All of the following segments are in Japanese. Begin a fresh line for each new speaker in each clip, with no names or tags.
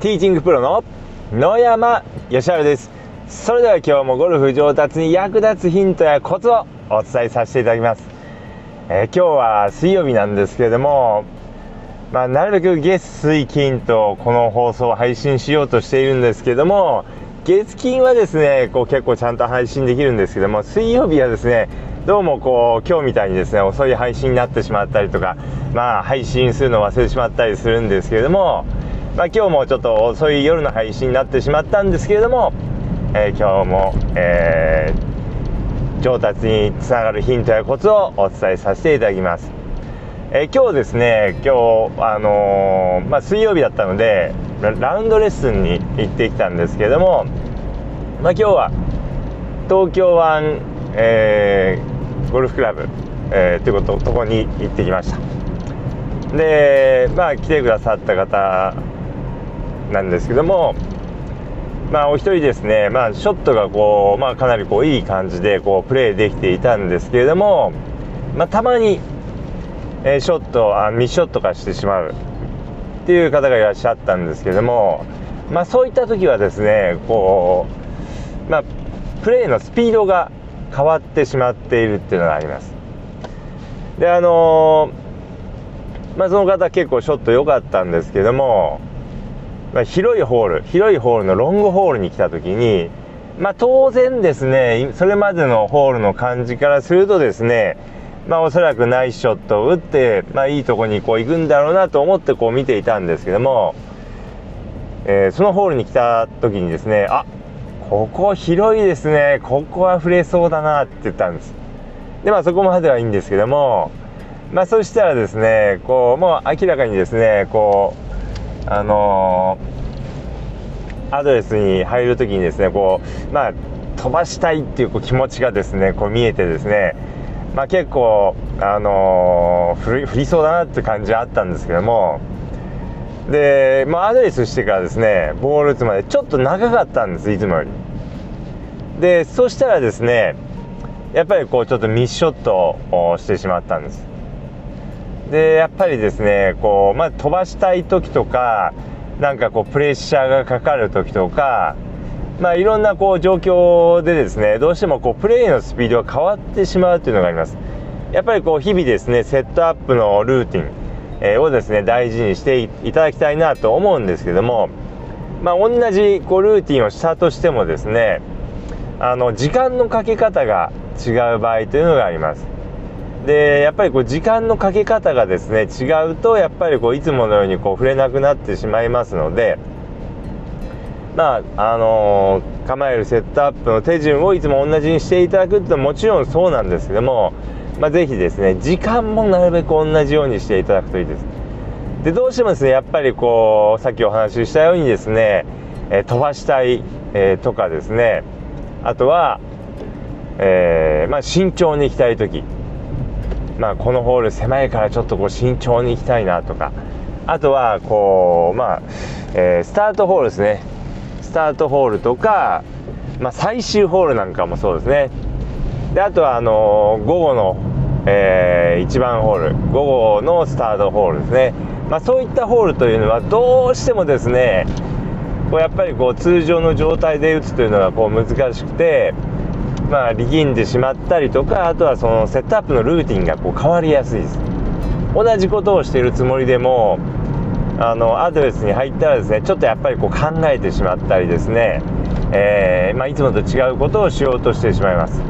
ティーチングプロの野山義晴です。それでは今日もゴルフ上達に役立つヒントやコツをお伝えさせていただきます、えー、今日は水曜日なんですけれどもまあ、なるべく月水金とこの放送を配信しようとしているんですけども月金はですねこう結構ちゃんと配信できるんですけども水曜日はですねどうもこう今日みたいにですね遅い配信になってしまったりとかまあ配信するのを忘れてしまったりするんですけれどもまあ、今日もちょっと遅い夜の配信になってしまったんですけれども、えー、今日も、えー、上達につながるヒントやコツをお伝えさせていただきます、えー、今日ですね今日あのまあ、水曜日だったのでラウンドレッスンに行ってきたんですけれども、まあ、今日は東京湾、えゴルフクラブ、えー、ということとこに行ってきました。でまあ来てくださった方なんですけどもまあお一人ですね、まあ、ショットがこう、まあ、かなりこういい感じでこうプレーできていたんですけれども、まあ、たまに、えー、ショットあミスショット化してしまうっていう方がいらっしゃったんですけども、まあ、そういった時はですねこう、まあ、プレーのスピードが変わってしまっているっていうのがあります。であのー、まあ、その方結構ショット良かったんですけどもまあ、広いホール広いホールのロングホールに来た時に、まあ、当然ですねそれまでのホールの感じからするとですねまあ、おそらくナイスショットを打って、まあ、いいとこにこう行くんだろうなと思ってこう見ていたんですけども、えー、そのホールに来た時にですねあここ広いですねここは触れそうだなって言ったんです。でまあそこまではいいんですけどもまあそしたらですねこうもう明らかにですねこうあのー、アドレスに入る時にですねこうまあ飛ばしたいっていうこう気持ちがですねこう見えてですねまあ、結構、あのー、振りそうだなって感じはあったんですけどもで、まあ、アドレスしてからですねボール打つまでちょっと長かったんですいつもより。でそしたらですねやっぱりこうちょっとミスショットをしてしまったんです。でやっぱりですねこう、まあ、飛ばしたい時とかなんかこうプレッシャーがかかる時とかまあ、いろんなこう状況でですねどうしてもこうプレーのスピードが変わってしまうというのがあります。やっぱりこう日々ですねセットアップのルーティン、えをですね大事にしていただきたいなと思うんですけどもまあ、同じこうルーティンをしたとしてもですねあの時間のかけ方が違う場合というのがあります。でやっぱりこう時間のかけ方がですね違うとやっぱりこういつものようにこう触れなくなってしまいますのでまああのー、構えるセットアップの手順をいつも同じにしていただくってのはもちろんそうなんですけども、まあ、ぜひですね時間もなるべく同じようにしていただくといいです。でどうしてもですねやっぱりこうさっきお話ししたようにですね、えー、飛ばしたい、えー、とかですねあとは、えまあ、慎重に行きたい時。まあ、このホール狭いからちょっとこう慎重に行きたいなとか。あとはこうまあ、えー、スタートホールですね。スタートホールとか、まあ、最終ホールなんかもそうですね。であとはあのー、午後の、えー、1番ホール。午後のスタートホールですね、まあ、そういったホールというのはどうしてもですねこうやっぱりこう通常の状態で打つというのがこう難しくてまあ、力んでしまったりとかあとはそのセットアップのルーティンがこう変わりやすいです。同じことをしているつもりでもあのアドレスに入ったらですねちょっとやっぱりこう考えてしまったりですね、えー、まあ、いつもと違うことをしようとしてしまいます。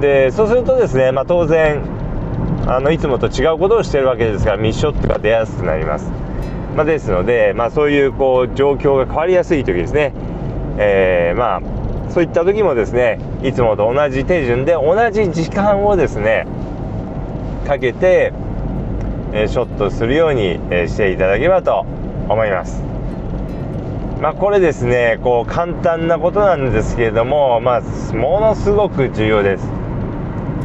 でそうするとですね、まあ、当然あのいつもと違うことをしてるわけですからミッショットが出やすくなります、まあ、ですので、まあ、そういうこう状況が変わりやすい時ですね、えー、まあそういった時もですねいつもと同じ手順で同じ時間をですねかけて、えショットするように、えしていただければと思います。まあこれですねこう簡単なことなんですけれどもまあものすごく重要です。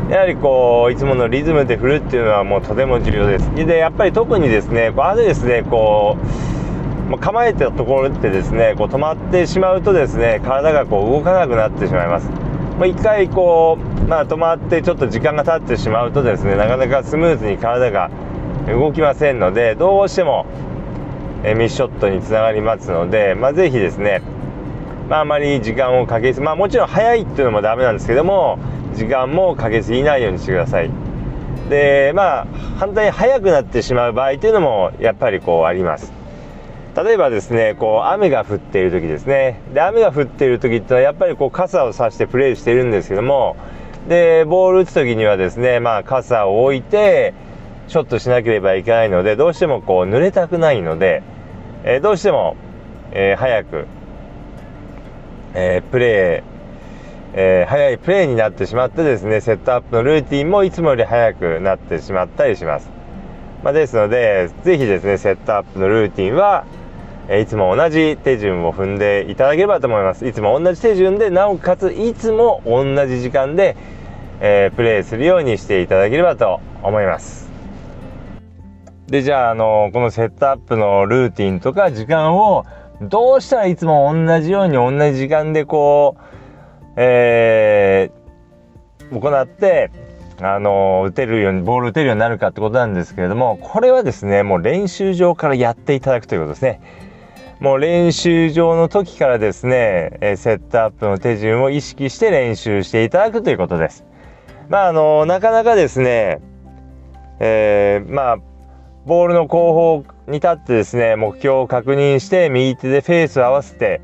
やはりこういつものリズムで振るっていうのはもうとても重要です。でやっぱり特にですねこうあとですねこうまあ、構えたところってですねこう止まってしまうとですね体がこう動かなくなってしまいます。まあ、1回こう、まあ、止まってちょっと時間が経ってしまうとですねなかなかスムーズに体が動きませんのでどうしても、えミスショットにつながりますので、まあ、ぜひですね、まあ、あまり時間をかけずまあもちろん早いっていうのもダメなんですけども時間もかけすぎないようにしてくださいでまあ反対に速くなってしまう場合というのもやっぱりこうあります例えばですねこう雨が降っている時ですね。で雨が降っている時ってのはやっぱりこう傘を差してプレーしているんですけどもでボール打つ時にはですねまあ傘を置いてショットしなければいけないのでどうしてもこう濡れたくないので、えー、どうしても、えー、早く、えー、プレーえー、早いプレーになってしまってですねセットアップのルーティンもいつもより早くなってしまったりします、まあ、ですので是非ですねセットアップのルーティンは、え、いつも同じ手順を踏んでいただければと思いますいつも同じ手順でなおかついつも同じ時間で、えー、プレーするようにしていただければと思いますでじゃあ、あのこのセットアップのルーティンとか時間をどうしたらいつも同じように同じ時間でこう、えー、行って、あの打てるようにボール打てるようになるかってことなんですけれどもこれはですねもう練習場からやっていただくということですね。もう練習場の時からですね、えセットアップの手順を意識して練習していただくということです。まああのなかなかですね、えー、まあボールの後方に立ってですね目標を確認して右手でフェースを合わせて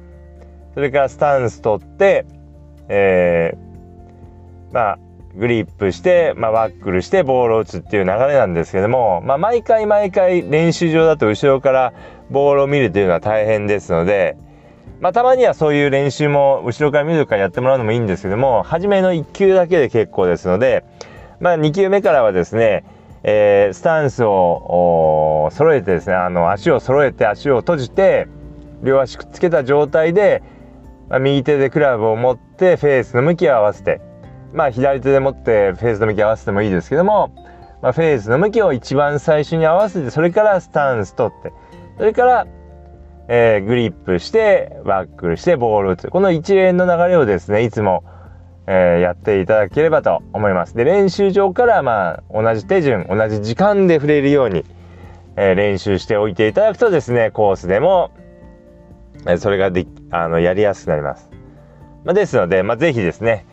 それからスタンス取って、えー、まあグリップして、まあ、ワックルしてボールを打つっていう流れなんですけども、まあ、毎回毎回練習場だと後ろからボールを見るというのは大変ですので、まあ、たまにはそういう練習も後ろから見るからやってもらうのもいいんですけども初めの1球だけで結構ですので、まあ、2球目からはですねえー、スタンスを揃えてですねあの足を揃えて足を閉じて両足くっつけた状態で、まあ、右手でクラブを持ってフェースの向きを合わせてまあ左手で持ってフェースの向きを合わせてもいいですけども、まあ、フェースの向きを一番最初に合わせてそれからスタンス取ってそれから、えー、グリップしてワックルしてボールを打つこの一連の流れをですねいつもえー、やっていただければと思います。で、練習場からまあ同じ手順、同じ時間で触れるように、えー、練習しておいていただくとですね、コースでも、え、それがであのやりやすくなります。まあ、ですので、まあ、ぜひですね、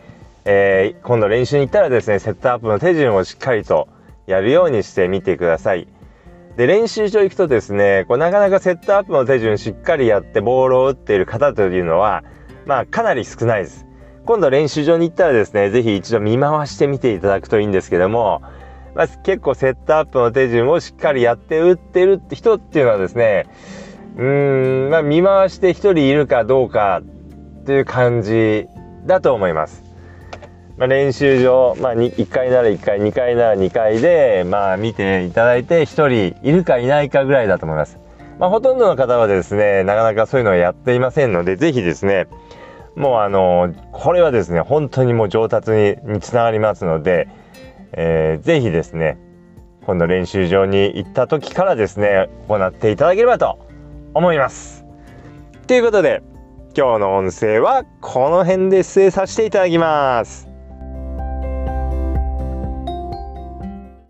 え今度練習に行ったらですね、セットアップの手順をしっかりとやるようにしてみてください。で、練習場行くとですね、こうなかなかセットアップの手順しっかりやってボールを打っている方というのは、まあかなり少ないです。今度練習場に行ったらですね、ぜひ一度見回してみていただくといいんですけども、まあ、結構セットアップの手順をしっかりやって打ってるって人っていうのはですね、うーん、まあ、見回して1人いるかどうかっていう感じだと思います。まあ、練習場、まあ、1回なら1回、2回なら2回で、まあ、見ていただいて1人いるかいないかぐらいだと思います。まあ、ほとんどの方はですね、なかなかそういうのはやっていませんので、ぜひですね、もうあのこれはですね本当にもう上達ににつながりますので、えー、ぜひですね今度練習場に行った時からですね行っていただければと思います。ということで今日の音声はこの辺で失礼させていただきます。